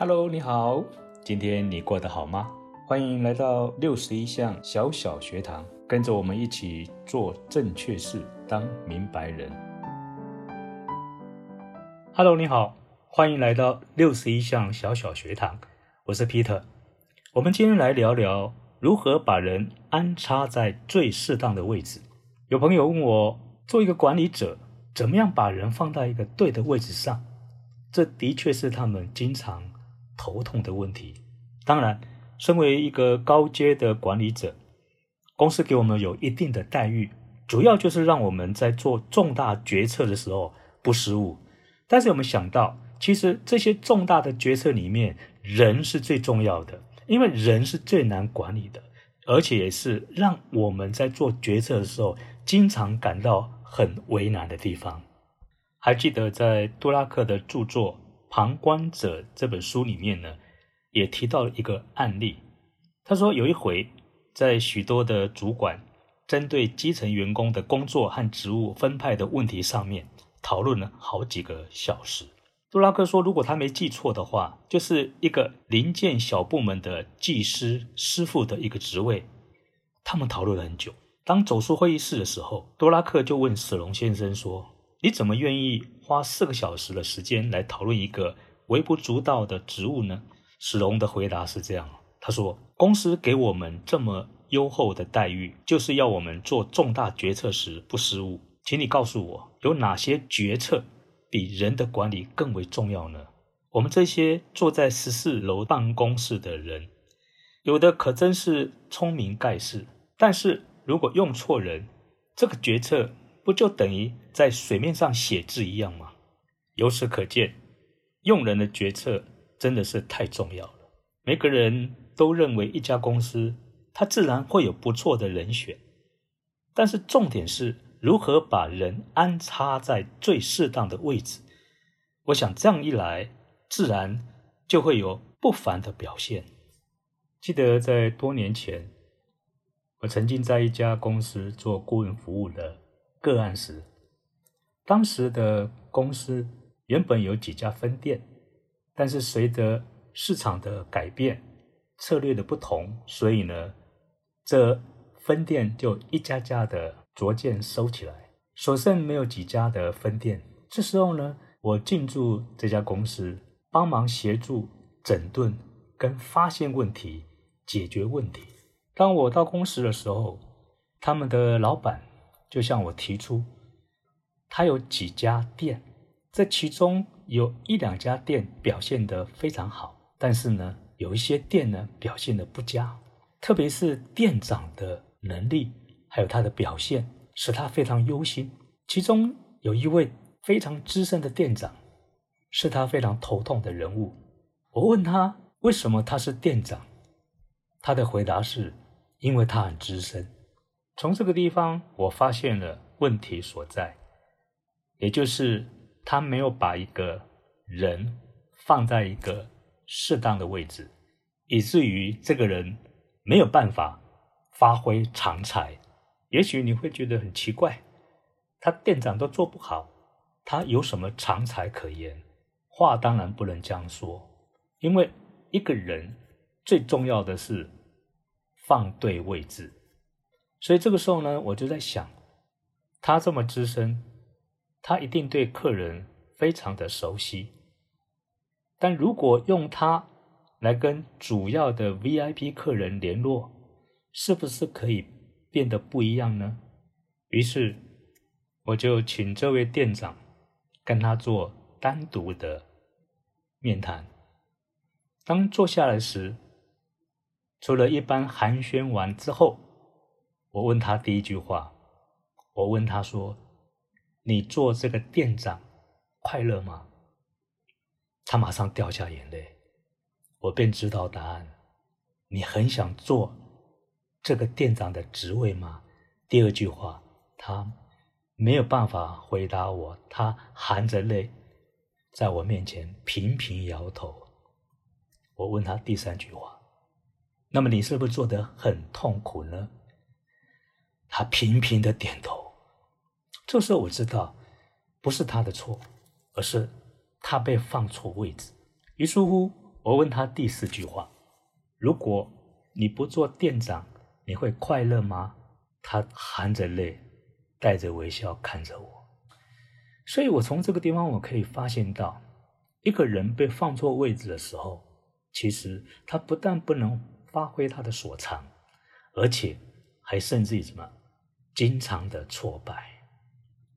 Hello，你好，今天你过得好吗？欢迎来到六十一项小小学堂，跟着我们一起做正确事，当明白人。Hello，你好，欢迎来到六十一项小小学堂，我是 Peter。我们今天来聊聊如何把人安插在最适当的位置。有朋友问我，做一个管理者，怎么样把人放在一个对的位置上？这的确是他们经常头痛的问题。当然，身为一个高阶的管理者，公司给我们有一定的待遇，主要就是让我们在做重大决策的时候不失误。但是我们想到，其实这些重大的决策里面，人是最重要的，因为人是最难管理的，而且也是让我们在做决策的时候。经常感到很为难的地方，还记得在杜拉克的著作《旁观者》这本书里面呢，也提到了一个案例。他说有一回，在许多的主管针对基层员工的工作和职务分派的问题上面讨论了好几个小时。杜拉克说，如果他没记错的话，就是一个零件小部门的技师师傅的一个职位，他们讨论了很久。当走出会议室的时候，多拉克就问史隆先生说：“你怎么愿意花四个小时的时间来讨论一个微不足道的职务呢？”史隆的回答是这样：“他说，公司给我们这么优厚的待遇，就是要我们做重大决策时不失误。请你告诉我，有哪些决策比人的管理更为重要呢？我们这些坐在十四楼办公室的人，有的可真是聪明盖世，但是……”如果用错人，这个决策不就等于在水面上写字一样吗？由此可见，用人的决策真的是太重要了。每个人都认为一家公司，它自然会有不错的人选，但是重点是如何把人安插在最适当的位置。我想这样一来，自然就会有不凡的表现。记得在多年前。我曾经在一家公司做顾问服务的个案时，当时的公司原本有几家分店，但是随着市场的改变、策略的不同，所以呢，这分店就一家家的逐渐收起来，所剩没有几家的分店。这时候呢，我进驻这家公司，帮忙协助整顿跟发现问题、解决问题。当我到公司的时候，他们的老板就向我提出，他有几家店，这其中有一两家店表现得非常好，但是呢，有一些店呢表现得不佳，特别是店长的能力还有他的表现，使他非常忧心。其中有一位非常资深的店长，是他非常头痛的人物。我问他为什么他是店长，他的回答是。因为他很资深，从这个地方我发现了问题所在，也就是他没有把一个人放在一个适当的位置，以至于这个人没有办法发挥长才。也许你会觉得很奇怪，他店长都做不好，他有什么长才可言？话当然不能这样说，因为一个人最重要的是。放对位置，所以这个时候呢，我就在想，他这么资深，他一定对客人非常的熟悉。但如果用他来跟主要的 VIP 客人联络，是不是可以变得不一样呢？于是我就请这位店长跟他做单独的面谈。当坐下来时，除了一般寒暄完之后，我问他第一句话，我问他说：“你做这个店长快乐吗？”他马上掉下眼泪，我便知道答案。你很想做这个店长的职位吗？第二句话，他没有办法回答我，他含着泪在我面前频频摇头。我问他第三句话。那么你是不是做得很痛苦呢？他频频的点头。这时候我知道，不是他的错，而是他被放错位置。于是乎，我问他第四句话：如果你不做店长，你会快乐吗？他含着泪，带着微笑看着我。所以，我从这个地方我可以发现到，一个人被放错位置的时候，其实他不但不能发挥他的所长，而且还甚至于什么，经常的挫败。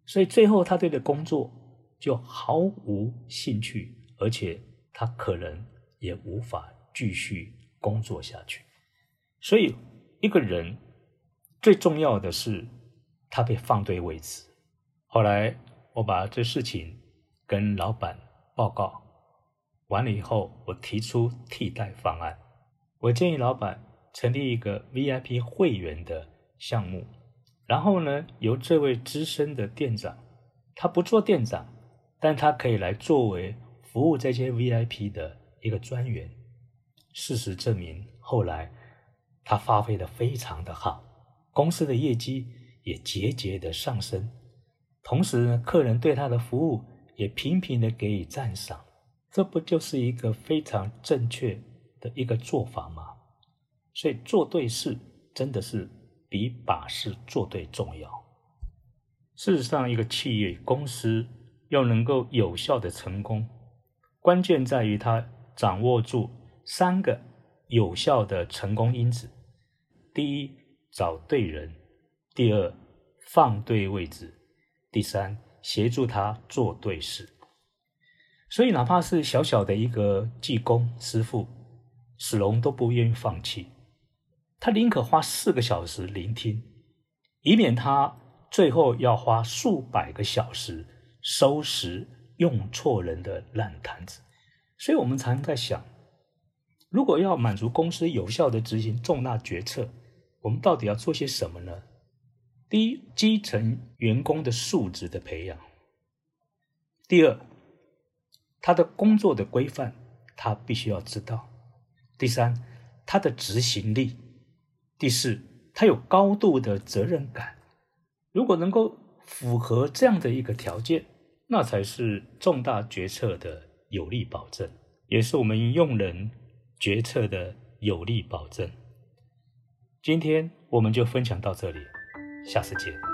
所以，最后他对的工作就毫无兴趣，而且他可能也无法继续工作下去。所以，一个人最重要的是他被放对位置。后来，我把这事情跟老板报告完了以后，我提出替代方案。我建议老板成立一个 VIP 会员的项目，然后呢，由这位资深的店长，他不做店长，但他可以来作为服务这些 VIP 的一个专员。事实证明，后来。他发挥的非常的好，公司的业绩也节节的上升，同时呢，客人对他的服务也频频的给予赞赏，这不就是一个非常正确的一个做法吗？所以做对事真的是比把事做对重要。事实上，一个企业公司要能够有效的成功，关键在于他掌握住三个有效的成功因子。第一，找对人；第二，放对位置；第三，协助他做对事。所以，哪怕是小小的一个技工师傅，史龙都不愿意放弃。他宁可花四个小时聆听，以免他最后要花数百个小时收拾用错人的烂摊子。所以，我们常在想，如果要满足公司有效的执行重大决策，我们到底要做些什么呢？第一，基层员工的素质的培养；第二，他的工作的规范，他必须要知道；第三，他的执行力；第四，他有高度的责任感。如果能够符合这样的一个条件，那才是重大决策的有力保证，也是我们用人决策的有力保证。今天我们就分享到这里，下次见。